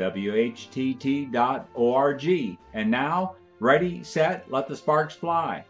WHTT.org. And now, Ready, set, let the sparks fly.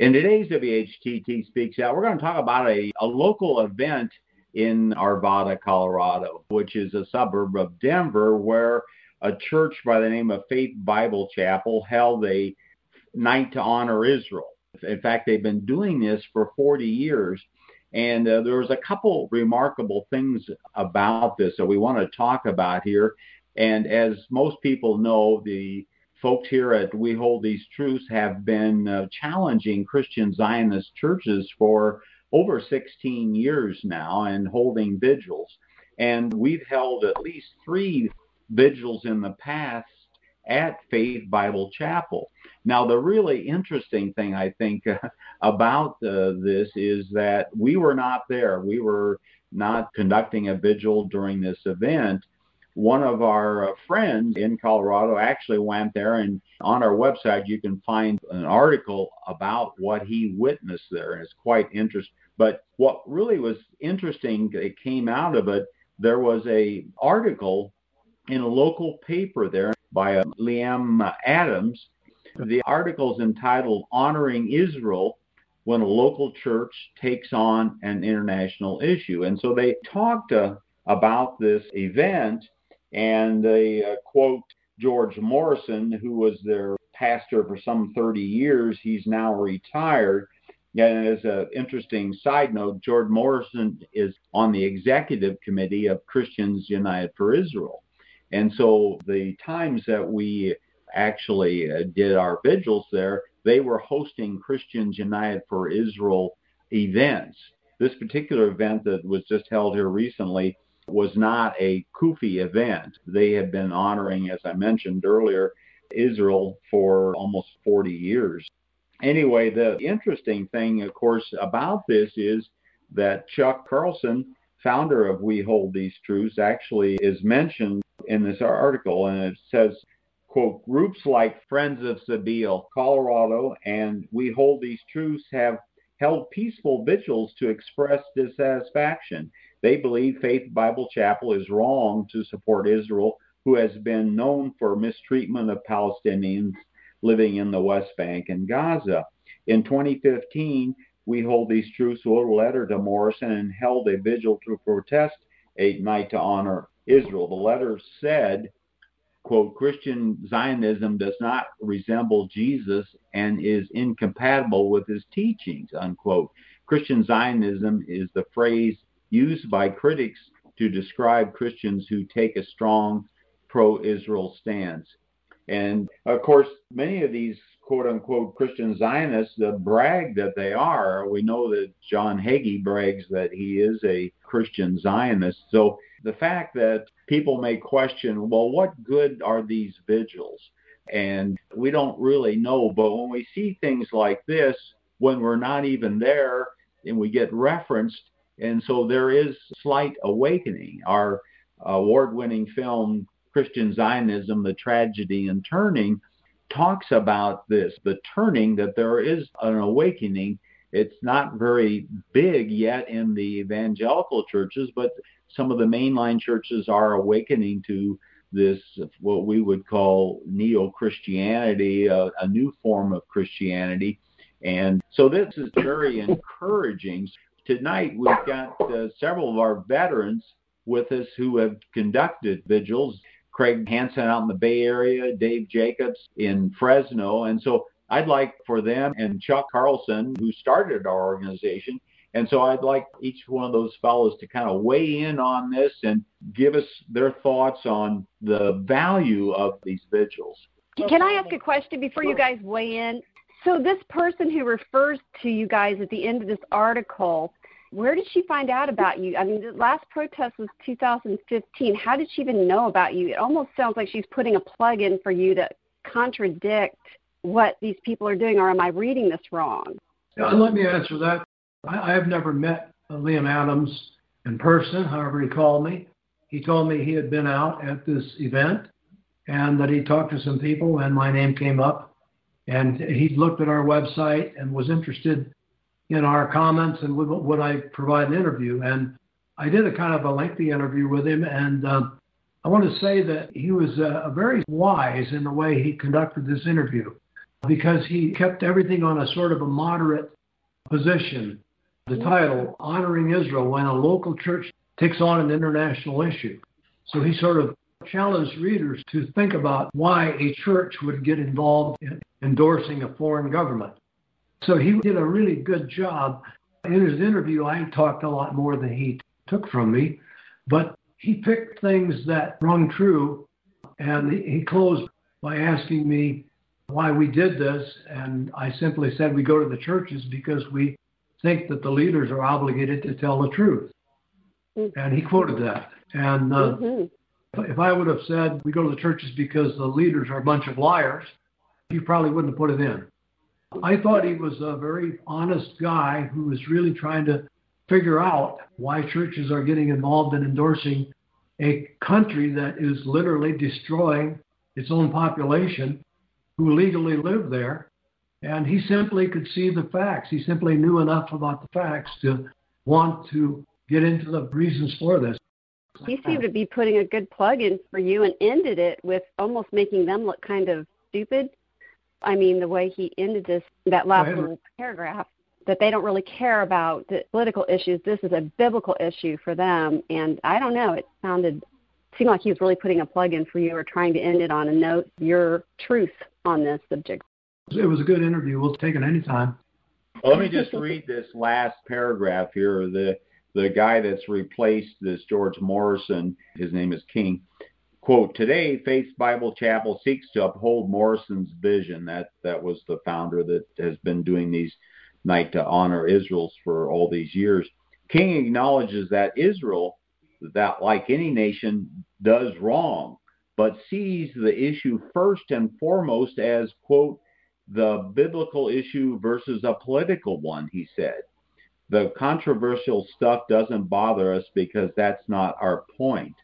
In today's WHTT Speaks Out, we're going to talk about a, a local event in Arvada, Colorado, which is a suburb of Denver, where a church by the name of Faith Bible Chapel held a night to honor Israel. In fact, they've been doing this for 40 years. And uh, there was a couple remarkable things about this that we want to talk about here. And as most people know, the folks here at We Hold These Truths have been uh, challenging Christian Zionist churches for over 16 years now and holding vigils. And we've held at least three vigils in the past at Faith Bible Chapel. Now, the really interesting thing I think uh, about uh, this is that we were not there. We were not conducting a vigil during this event one of our uh, friends in Colorado actually went there, and on our website you can find an article about what he witnessed there, and it's quite interesting. But what really was interesting that came out of it, there was a article in a local paper there by uh, Liam Adams. The article is entitled "Honoring Israel." When a local church takes on an international issue. And so they talked uh, about this event and they uh, quote George Morrison, who was their pastor for some 30 years. He's now retired. And as an interesting side note, George Morrison is on the executive committee of Christians United for Israel. And so the times that we actually uh, did our vigils there, they were hosting Christians United for Israel events. This particular event that was just held here recently was not a CUFI event. They had been honoring, as I mentioned earlier, Israel for almost 40 years. Anyway, the interesting thing, of course, about this is that Chuck Carlson, founder of We Hold These Truths, actually is mentioned in this article, and it says, quote, groups like Friends of Sabeel, Colorado, and We Hold These Truths have held peaceful vigils to express dissatisfaction they believe Faith Bible Chapel is wrong to support Israel, who has been known for mistreatment of Palestinians living in the West Bank and Gaza. In 2015, we hold these truths wrote a letter to Morrison and held a vigil to protest a night to honor Israel. The letter said, quote, Christian Zionism does not resemble Jesus and is incompatible with his teachings, unquote. Christian Zionism is the phrase used by critics to describe Christians who take a strong pro Israel stance. And of course, many of these quote unquote Christian Zionists uh, brag that they are. We know that John Hagee brags that he is a Christian Zionist. So the fact that people may question, well, what good are these vigils? And we don't really know. But when we see things like this, when we're not even there and we get referenced, and so there is slight awakening. Our award winning film, Christian Zionism, The Tragedy and Turning, talks about this the turning, that there is an awakening. It's not very big yet in the evangelical churches, but some of the mainline churches are awakening to this, what we would call neo Christianity, a, a new form of Christianity. And so this is very encouraging tonight we've got uh, several of our veterans with us who have conducted vigils. Craig Hansen out in the Bay Area, Dave Jacobs in Fresno. And so I'd like for them and Chuck Carlson, who started our organization, and so I'd like each one of those fellows to kind of weigh in on this and give us their thoughts on the value of these vigils. Can I ask a question before you guys weigh in? So this person who refers to you guys at the end of this article, where did she find out about you? I mean, the last protest was 2015. How did she even know about you? It almost sounds like she's putting a plug in for you to contradict what these people are doing, or am I reading this wrong? Yeah, let me answer that. I, have never met uh, Liam Adams in person, however he called me. He told me he had been out at this event and that he talked to some people and my name came up and he looked at our website and was interested in our comments and would, would I provide an interview. And I did a kind of a lengthy interview with him and uh, I want to say that he was uh, very wise in the way he conducted this interview because he kept everything on a sort of a moderate position. The title, Honoring Israel, when a local church takes on an international issue. So he sort of challenged readers to think about why a church would get involved in endorsing a foreign government. So he did a really good job. In his interview, I talked a lot more than he took from me, but he picked things that rung true, and he closed by asking me why we did this, and I simply said we go to the churches because we think that the leaders are obligated to tell the truth. Mm-hmm. And he quoted that. And uh, mm-hmm. if I would have said we go to the churches because the leaders are a bunch of liars, he probably wouldn't have put it in. I thought he was a very honest guy who was really trying to figure out why churches are getting involved in endorsing a country that is literally destroying its own population who legally live there. And he simply could see the facts. He simply knew enough about the facts to want to get into the reasons for this. He seemed to be putting a good plug in for you and ended it with almost making them look kind of stupid. I mean, the way he ended this, that last little paragraph, that they don't really care about the political issues. This is a biblical issue for them. And I don't know, it sounded, seemed like he was really putting a plug in for you or trying to end it on a note, your truth on this subject. It was a good interview. We'll take it anytime. Well, let me just read this last paragraph here. The the guy that's replaced this George Morrison, his name is King. Quote, today Faith Bible Chapel seeks to uphold Morrison's vision. That that was the founder that has been doing these night to honor Israel's for all these years. King acknowledges that Israel, that like any nation, does wrong, but sees the issue first and foremost as, quote, the biblical issue versus a political one, he said. The controversial stuff doesn't bother us because that's not our point.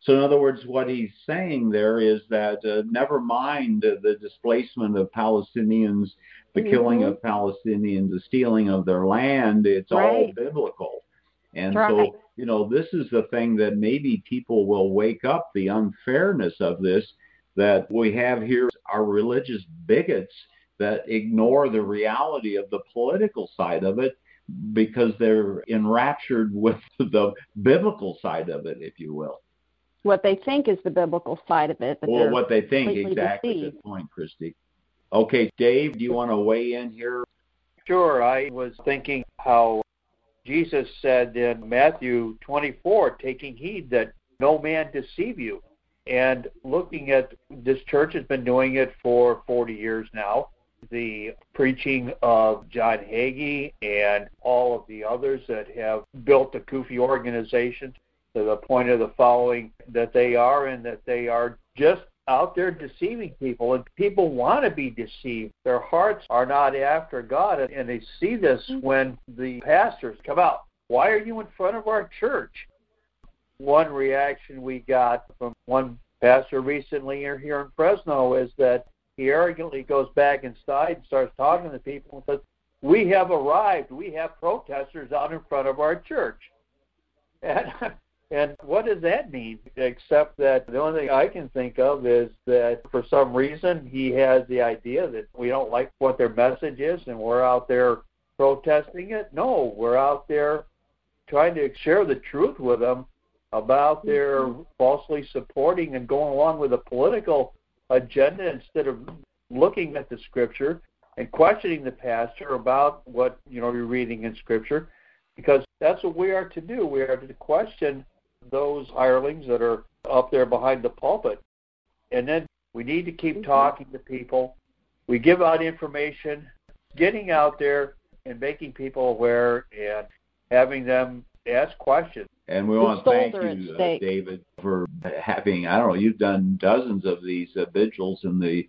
So, in other words, what he's saying there is that uh, never mind the, the, displacement of Palestinians, the mm-hmm. killing of Palestinians, the stealing of their land, it's right. all biblical. And right. so, you know, this is the thing that maybe people will wake up the unfairness of this that we have here are religious bigots that ignore the reality of the political side of it because they're enraptured with the biblical side of it, if you will. What they think is the biblical side of it. But well, what they think, exactly. Deceived. Good point, Christy. Okay, Dave, do you want to weigh in here? Sure. I was thinking how Jesus said in Matthew 24, taking heed that no man deceive you. And looking at this church has been doing it for 40 years now the preaching of John Hagee and all of the others that have built the CUFI organization to the point of the following that they are and that they are just out there deceiving people and people want to be deceived their hearts are not after god and they see this mm-hmm. when the pastors come out why are you in front of our church one reaction we got from one pastor recently here in fresno is that he arrogantly goes back inside and starts talking to people and says, We have arrived. We have protesters out in front of our church. And and what does that mean? Except that the only thing I can think of is that for some reason he has the idea that we don't like what their message is and we're out there protesting it. No, we're out there trying to share the truth with them about their mm-hmm. falsely supporting and going along with a political agenda instead of looking at the scripture and questioning the pastor about what you know you're reading in scripture because that's what we are to do we are to question those hirelings that are up there behind the pulpit and then we need to keep mm-hmm. talking to people we give out information getting out there and making people aware and having them ask questions and we want to thank you, uh, David, for having, I don't know, you've done dozens of these uh, vigils in the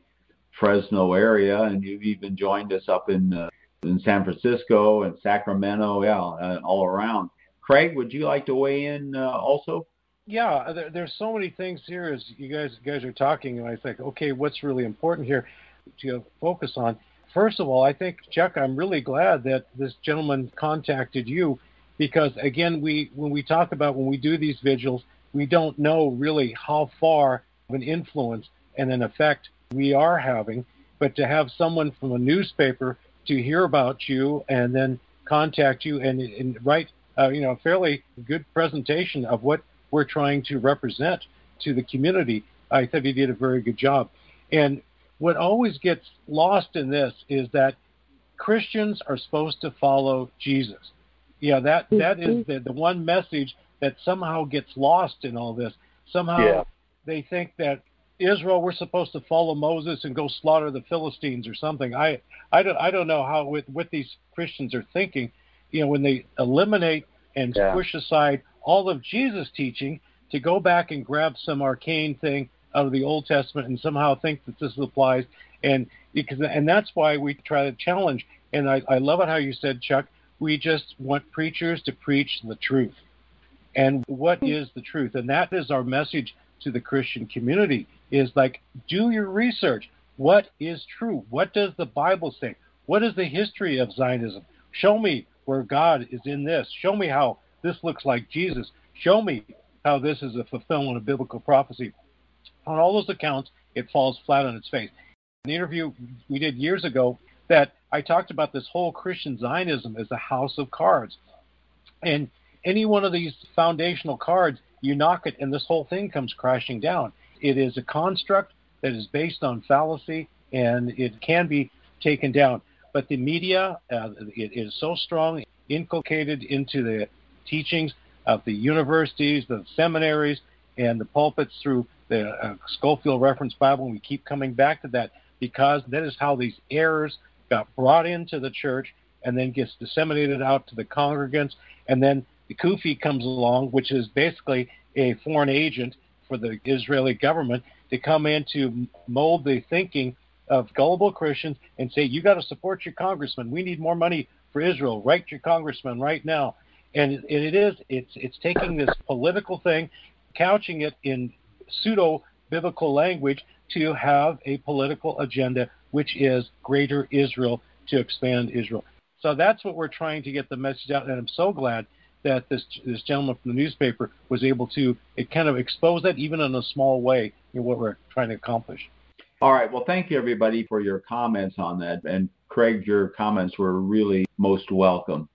Fresno area, and you've even joined us up in uh, in San Francisco and Sacramento, yeah, uh, all around. Craig, would you like to weigh in uh, also? Yeah, there, there's so many things here as you guys guys are talking, and I think, okay, what's really important here to focus on? First of all, I think Chuck, I'm really glad that this gentleman contacted you because again, we when we talk about when we do these vigils, we don't know really how far of an influence and an effect we are having. But to have someone from a newspaper to hear about you and then contact you and, and write, uh, you know, a fairly good presentation of what we're trying to represent to the community, I think he did a very good job. And what always gets lost in this is that Christians are supposed to follow Jesus. Yeah, that that is the, the one message that somehow gets lost in all this. Somehow yeah. they think that Israel we're supposed to follow Moses and go slaughter the Philistines or something. I I don't I don't know how with what these Christians are thinking. You know, when they eliminate and yeah. push aside all of Jesus' teaching to go back and grab some arcane thing out of the Old Testament and somehow think that this applies and because and that's why we try to challenge and I, I love it how you said Chuck we just want preachers to preach the truth and what hmm. is the truth and that is our message to the Christian community is like do your research. What is true? What does the Bible say? What is the history of Zionism? Show me where God is in this. Show me how this looks like Jesus. Show me how this is a fulfillment of biblical prophecy. On all those accounts, it falls flat on its face. In the interview we did years ago, that I talked about this whole Christian Zionism as a house of cards. And any one of these foundational cards you knock it, and this whole thing comes crashing down. It is a construct that is based on fallacy, and it can be taken down. But the media uh, is so strong, inculcated into the teachings of the universities, the seminaries, and the pulpits through the uh, Scofield Reference Bible. And we keep coming back to that because that is how these errors got brought into the church and then gets disseminated out to the congregants. And then the CUFI comes along, which is basically a foreign agent for the Israeli government to come in to mold the thinking of gullible Christians and say, you got to support your congressman. We need more money for Israel. Write your congressman right now. And it is, it's, it's taking this political thing, couching it in pseudo biblical language to have a political agenda, which is greater Israel to expand Israel. So that's what we're trying to get the message out. And I'm so glad that this this gentleman from the newspaper was able to it kind of expose that even in a small way in what we're trying to accomplish. All right. Well, thank you everybody for your comments on that. And Craig, your comments were really most welcome.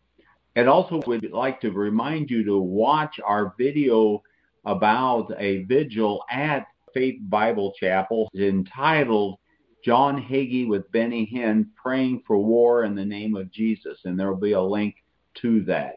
And also we'd like to remind you to watch our video about a vigil at Faith Bible Chapel entitled John Hagee with Benny Hinn praying for war in the name of Jesus. And there will be a link to that.